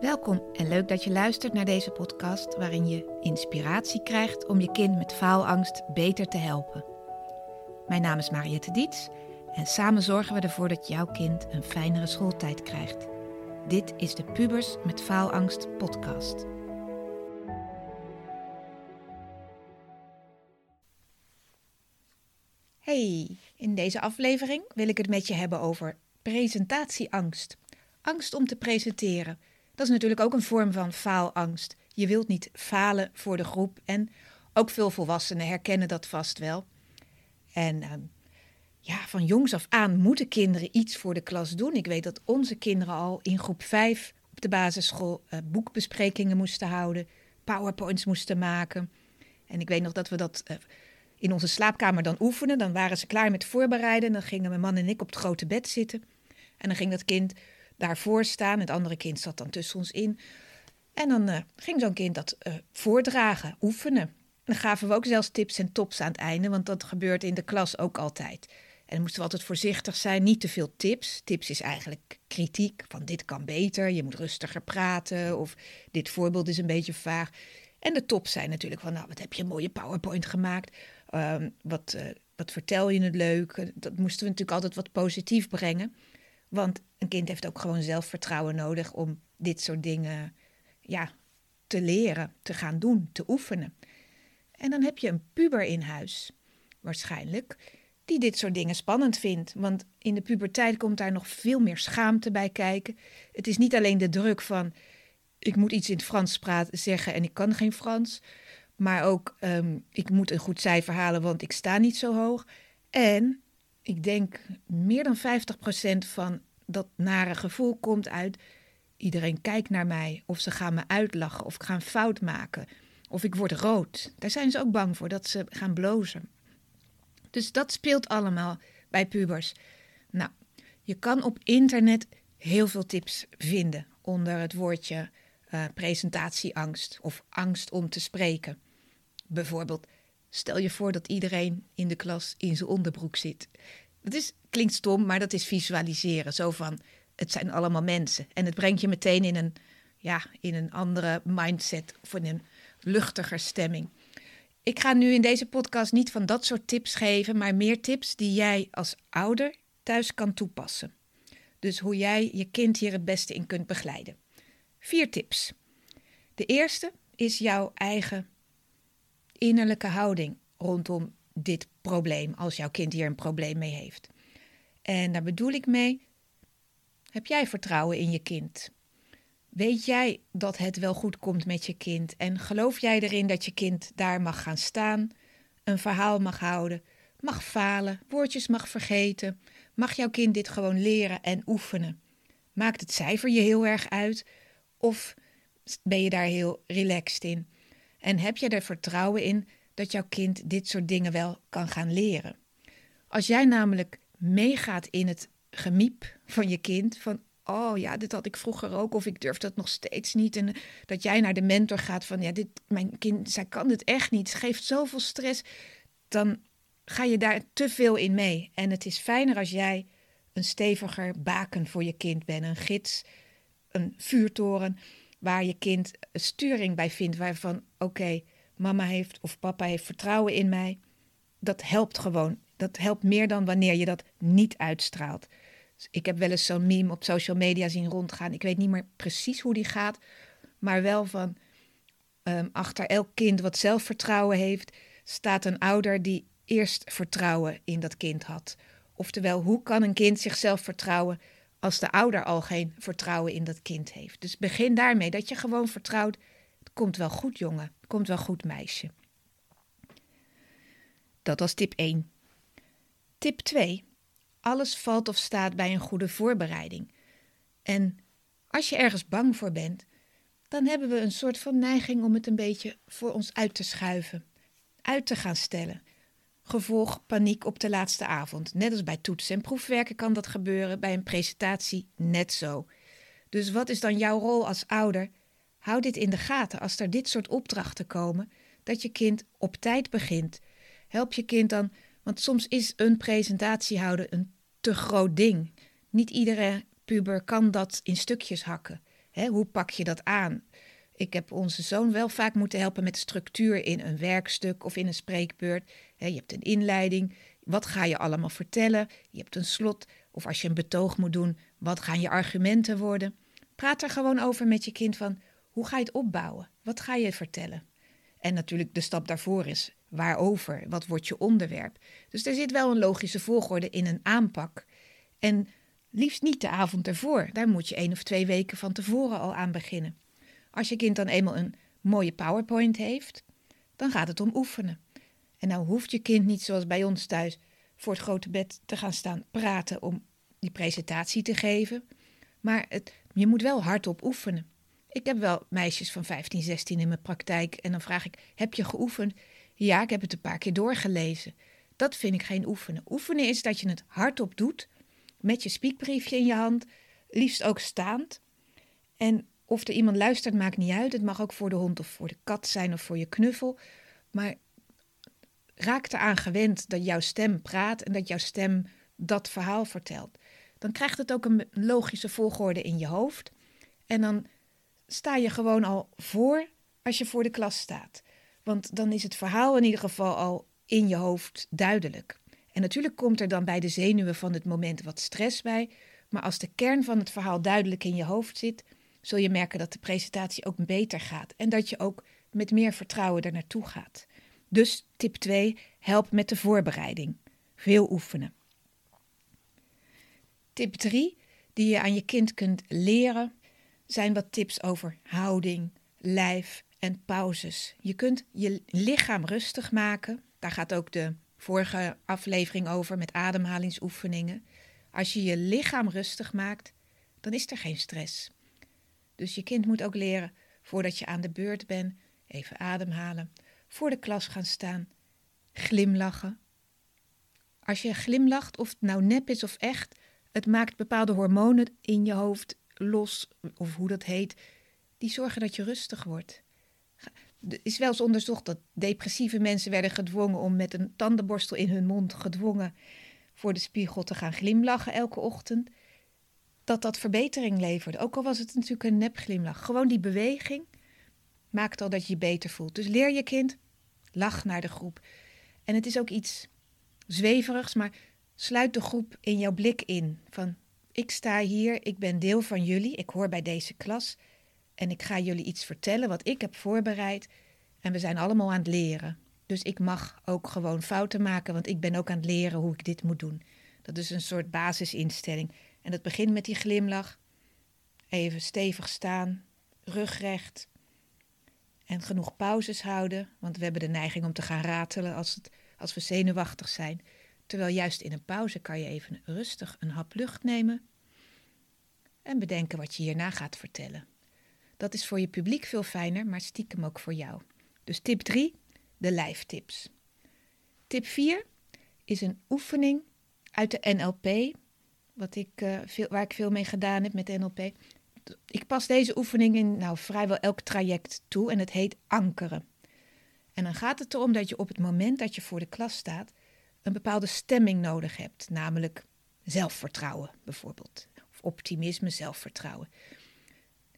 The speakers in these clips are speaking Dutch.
Welkom en leuk dat je luistert naar deze podcast waarin je inspiratie krijgt om je kind met faalangst beter te helpen. Mijn naam is Mariette Diets en samen zorgen we ervoor dat jouw kind een fijnere schooltijd krijgt. Dit is de Pubers met Faalangst podcast. Hey, in deze aflevering wil ik het met je hebben over presentatieangst. Angst om te presenteren. Dat is natuurlijk ook een vorm van faalangst. Je wilt niet falen voor de groep en ook veel volwassenen herkennen dat vast wel. En uh, ja, van jongs af aan moeten kinderen iets voor de klas doen. Ik weet dat onze kinderen al in groep 5 op de basisschool uh, boekbesprekingen moesten houden, powerpoints moesten maken. En ik weet nog dat we dat uh, in onze slaapkamer dan oefenen. Dan waren ze klaar met voorbereiden. Dan gingen mijn man en ik op het grote bed zitten. En dan ging dat kind daarvoor staan. Het andere kind zat dan tussen ons in. En dan uh, ging zo'n kind dat uh, voordragen, oefenen. En dan gaven we ook zelfs tips en tops aan het einde, want dat gebeurt in de klas ook altijd. En dan moesten we altijd voorzichtig zijn, niet te veel tips. Tips is eigenlijk kritiek, van dit kan beter, je moet rustiger praten of dit voorbeeld is een beetje vaag. En de tops zijn natuurlijk van, nou, wat heb je een mooie PowerPoint gemaakt? Um, wat, uh, wat vertel je het leuk? Dat moesten we natuurlijk altijd wat positief brengen. Want een kind heeft ook gewoon zelfvertrouwen nodig om dit soort dingen ja, te leren, te gaan doen, te oefenen. En dan heb je een puber in huis, waarschijnlijk, die dit soort dingen spannend vindt. Want in de puberteit komt daar nog veel meer schaamte bij kijken. Het is niet alleen de druk van ik moet iets in het Frans praten, zeggen en ik kan geen Frans. Maar ook um, ik moet een goed cijfer halen, want ik sta niet zo hoog. En ik denk meer dan 50% van dat nare gevoel komt uit iedereen kijkt naar mij of ze gaan me uitlachen of ik ga een fout maken of ik word rood. Daar zijn ze ook bang voor dat ze gaan blozen. Dus dat speelt allemaal bij pubers. Nou, je kan op internet heel veel tips vinden onder het woordje uh, presentatieangst of angst om te spreken. Bijvoorbeeld, stel je voor dat iedereen in de klas in zijn onderbroek zit. Dat is, klinkt stom, maar dat is visualiseren. Zo van, het zijn allemaal mensen. En het brengt je meteen in een, ja, in een andere mindset of in een luchtiger stemming. Ik ga nu in deze podcast niet van dat soort tips geven, maar meer tips die jij als ouder thuis kan toepassen. Dus hoe jij je kind hier het beste in kunt begeleiden. Vier tips. De eerste is jouw eigen innerlijke houding rondom dit probleem, als jouw kind hier een probleem mee heeft. En daar bedoel ik mee, heb jij vertrouwen in je kind? Weet jij dat het wel goed komt met je kind? En geloof jij erin dat je kind daar mag gaan staan, een verhaal mag houden, mag falen, woordjes mag vergeten? Mag jouw kind dit gewoon leren en oefenen? Maakt het cijfer je heel erg uit? Of ben je daar heel relaxed in? En heb je er vertrouwen in dat jouw kind dit soort dingen wel kan gaan leren? Als jij namelijk meegaat in het gemiep van je kind, van oh ja, dit had ik vroeger ook, of ik durf dat nog steeds niet. En dat jij naar de mentor gaat van, ja, dit, mijn kind, zij kan dit echt niet, het geeft zoveel stress. Dan ga je daar te veel in mee. En het is fijner als jij een steviger baken voor je kind bent, een gids, een vuurtoren, waar je kind sturing bij vindt, waarvan, oké, mama heeft of papa heeft vertrouwen in mij. Dat helpt gewoon. Dat helpt meer dan wanneer je dat niet uitstraalt. Ik heb wel eens zo'n meme op social media zien rondgaan. Ik weet niet meer precies hoe die gaat, maar wel van um, achter elk kind wat zelfvertrouwen heeft, staat een ouder die eerst vertrouwen in dat kind had. Oftewel, hoe kan een kind zichzelf vertrouwen als de ouder al geen vertrouwen in dat kind heeft? Dus begin daarmee dat je gewoon vertrouwt. Het komt wel goed, jongen. Komt wel goed, meisje. Dat was tip 1. Tip 2 alles valt of staat bij een goede voorbereiding. En als je ergens bang voor bent, dan hebben we een soort van neiging om het een beetje voor ons uit te schuiven, uit te gaan stellen. Gevolg paniek op de laatste avond. Net als bij toetsen en proefwerken kan dat gebeuren, bij een presentatie net zo. Dus wat is dan jouw rol als ouder? Hou dit in de gaten als er dit soort opdrachten komen, dat je kind op tijd begint. Help je kind dan, want soms is een presentatie houden een te groot ding. Niet iedere puber kan dat in stukjes hakken. Hè, hoe pak je dat aan? Ik heb onze zoon wel vaak moeten helpen met structuur in een werkstuk of in een spreekbeurt. je hebt een inleiding. Wat ga je allemaal vertellen? Je hebt een slot. Of als je een betoog moet doen, wat gaan je argumenten worden? Praat er gewoon over met je kind van hoe ga je het opbouwen? Wat ga je vertellen? En natuurlijk de stap daarvoor is waarover? Wat wordt je onderwerp? Dus er zit wel een logische volgorde in een aanpak. En liefst niet de avond ervoor. Daar moet je één of twee weken van tevoren al aan beginnen. Als je kind dan eenmaal een mooie PowerPoint heeft, dan gaat het om oefenen. En nou hoeft je kind niet zoals bij ons thuis voor het grote bed te gaan staan praten om die presentatie te geven. Maar het, je moet wel hardop oefenen. Ik heb wel meisjes van 15, 16 in mijn praktijk en dan vraag ik: heb je geoefend? Ja, ik heb het een paar keer doorgelezen. Dat vind ik geen oefenen. Oefenen is dat je het hardop doet, met je spiekbriefje in je hand, liefst ook staand. En of er iemand luistert, maakt niet uit. Het mag ook voor de hond of voor de kat zijn of voor je knuffel. Maar raak eraan gewend dat jouw stem praat en dat jouw stem dat verhaal vertelt. Dan krijgt het ook een logische volgorde in je hoofd. En dan sta je gewoon al voor als je voor de klas staat. Want dan is het verhaal in ieder geval al in je hoofd duidelijk. En natuurlijk komt er dan bij de zenuwen van het moment wat stress bij. Maar als de kern van het verhaal duidelijk in je hoofd zit, zul je merken dat de presentatie ook beter gaat. En dat je ook met meer vertrouwen er naartoe gaat. Dus tip 2, help met de voorbereiding. Veel oefenen. Tip 3, die je aan je kind kunt leren, zijn wat tips over houding, lijf en pauzes. Je kunt je lichaam rustig maken. Daar gaat ook de vorige aflevering over met ademhalingsoefeningen. Als je je lichaam rustig maakt, dan is er geen stress. Dus je kind moet ook leren, voordat je aan de beurt bent, even ademhalen, voor de klas gaan staan, glimlachen. Als je glimlacht, of het nou nep is of echt, het maakt bepaalde hormonen in je hoofd los, of hoe dat heet, die zorgen dat je rustig wordt. Er is wel eens onderzocht dat depressieve mensen werden gedwongen om met een tandenborstel in hun mond gedwongen voor de spiegel te gaan glimlachen elke ochtend. Dat dat verbetering leverde. Ook al was het natuurlijk een nepglimlach. Gewoon die beweging maakt al dat je je beter voelt. Dus leer je kind, lach naar de groep. En het is ook iets zweverigs, maar sluit de groep in jouw blik in. Van ik sta hier, ik ben deel van jullie, ik hoor bij deze klas en ik ga jullie iets vertellen wat ik heb voorbereid. En we zijn allemaal aan het leren. Dus ik mag ook gewoon fouten maken, want ik ben ook aan het leren hoe ik dit moet doen. Dat is een soort basisinstelling. En dat begint met die glimlach. Even stevig staan, rug recht. En genoeg pauzes houden, want we hebben de neiging om te gaan ratelen als, het, als we zenuwachtig zijn. Terwijl juist in een pauze kan je even rustig een hap lucht nemen en bedenken wat je hierna gaat vertellen. Dat is voor je publiek veel fijner, maar stiekem ook voor jou. Dus tip 3, de lijftips. Tip 4 is een oefening uit de NLP, wat ik, uh, veel, waar ik veel mee gedaan heb met NLP. Ik pas deze oefening in nou, vrijwel elk traject toe en het heet ankeren. En dan gaat het erom dat je op het moment dat je voor de klas staat, een bepaalde stemming nodig hebt, namelijk zelfvertrouwen bijvoorbeeld. Of optimisme, zelfvertrouwen.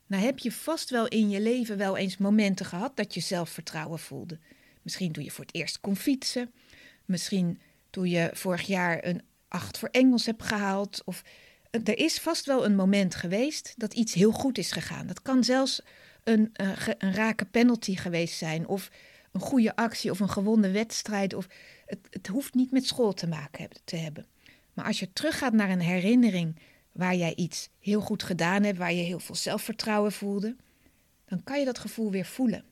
Nou heb je vast wel in je leven wel eens momenten gehad dat je zelfvertrouwen voelde. Misschien toen je voor het eerst kon fietsen. Misschien toen je vorig jaar een acht voor Engels hebt gehaald. Of er is vast wel een moment geweest dat iets heel goed is gegaan. Dat kan zelfs een, een, een rake penalty geweest zijn. Of een goede actie of een gewonnen wedstrijd. Of het, het hoeft niet met school te maken te hebben. Maar als je teruggaat naar een herinnering waar jij iets heel goed gedaan hebt, waar je heel veel zelfvertrouwen voelde, dan kan je dat gevoel weer voelen.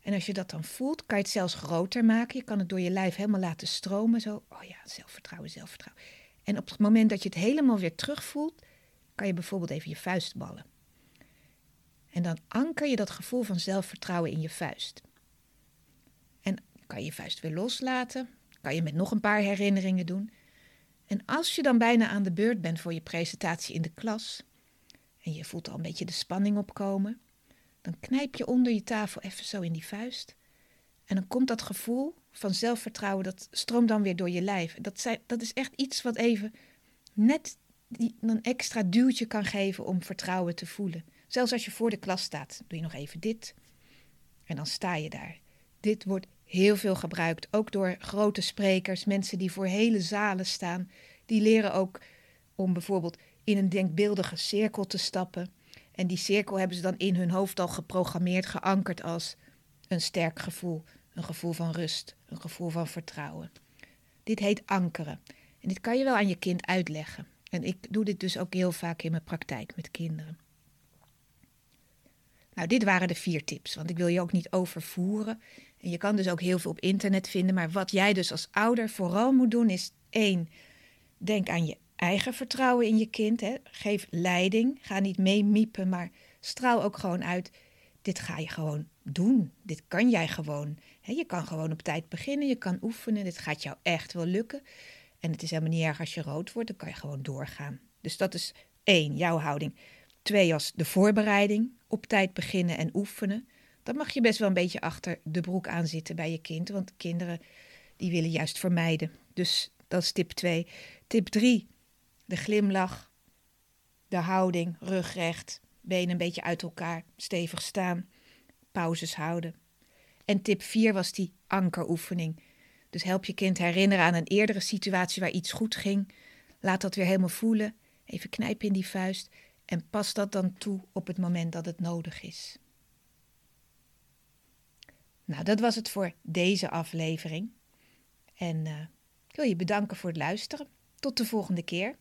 En als je dat dan voelt, kan je het zelfs groter maken. Je kan het door je lijf helemaal laten stromen. Zo, oh ja, zelfvertrouwen, zelfvertrouwen. En op het moment dat je het helemaal weer terugvoelt, kan je bijvoorbeeld even je vuist ballen. En dan anker je dat gevoel van zelfvertrouwen in je vuist. Kan je vuist weer loslaten. Kan je met nog een paar herinneringen doen. En als je dan bijna aan de beurt bent voor je presentatie in de klas en je voelt al een beetje de spanning opkomen, dan knijp je onder je tafel even zo in die vuist. En dan komt dat gevoel van zelfvertrouwen, dat stroomt dan weer door je lijf. Dat, dat is echt iets wat even net die een extra duwtje kan geven om vertrouwen te voelen. Zelfs als je voor de klas staat, doe je nog even dit en dan sta je daar. Dit wordt heel veel gebruikt, ook door grote sprekers, mensen die voor hele zalen staan. Die leren ook om bijvoorbeeld in een denkbeeldige cirkel te stappen. En die cirkel hebben ze dan in hun hoofd al geprogrammeerd, geankerd als een sterk gevoel, een gevoel van rust, een gevoel van vertrouwen. Dit heet ankeren. En dit kan je wel aan je kind uitleggen. En ik doe dit dus ook heel vaak in mijn praktijk met kinderen. Nou, dit waren de vier tips, want ik wil je ook niet overvoeren. En je kan dus ook heel veel op internet vinden. Maar wat jij dus als ouder vooral moet doen is één, denk aan je eigen vertrouwen in je kind. Hè. Geef leiding. Ga niet meemiepen, maar straal ook gewoon uit. Dit ga je gewoon doen. Dit kan jij gewoon. je kan gewoon op tijd beginnen. Je kan oefenen. Dit gaat jou echt wel lukken. En het is helemaal niet erg als je rood wordt. Dan kan je gewoon doorgaan. Dus dat is één, jouw houding. Twee als de voorbereiding. Op tijd beginnen en oefenen. Dan mag je best wel een beetje achter de broek aan zitten bij je kind. Want kinderen die willen juist vermijden. Dus dat is tip 2. Tip 3 de glimlach, de houding, rug recht, benen een beetje uit elkaar, stevig staan, pauzes houden. En tip 4 was die ankeroefening. Dus help je kind herinneren aan een eerdere situatie waar iets goed ging. Laat dat weer helemaal voelen. Even knijpen in die vuist. En pas dat dan toe op het moment dat het nodig is. Nou, dat was het voor deze aflevering. En uh, ik wil je bedanken voor het luisteren. Tot de volgende keer.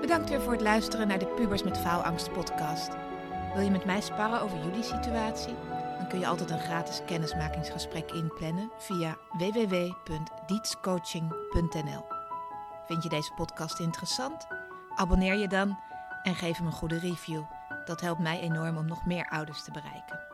Bedankt weer voor het luisteren naar de Pubers met Faalangst podcast. Wil je met mij sparren over jullie situatie? Dan kun je altijd een gratis kennismakingsgesprek inplannen via www.dietscoaching.nl. Vind je deze podcast interessant? Abonneer je dan en geef hem een goede review. Dat helpt mij enorm om nog meer ouders te bereiken.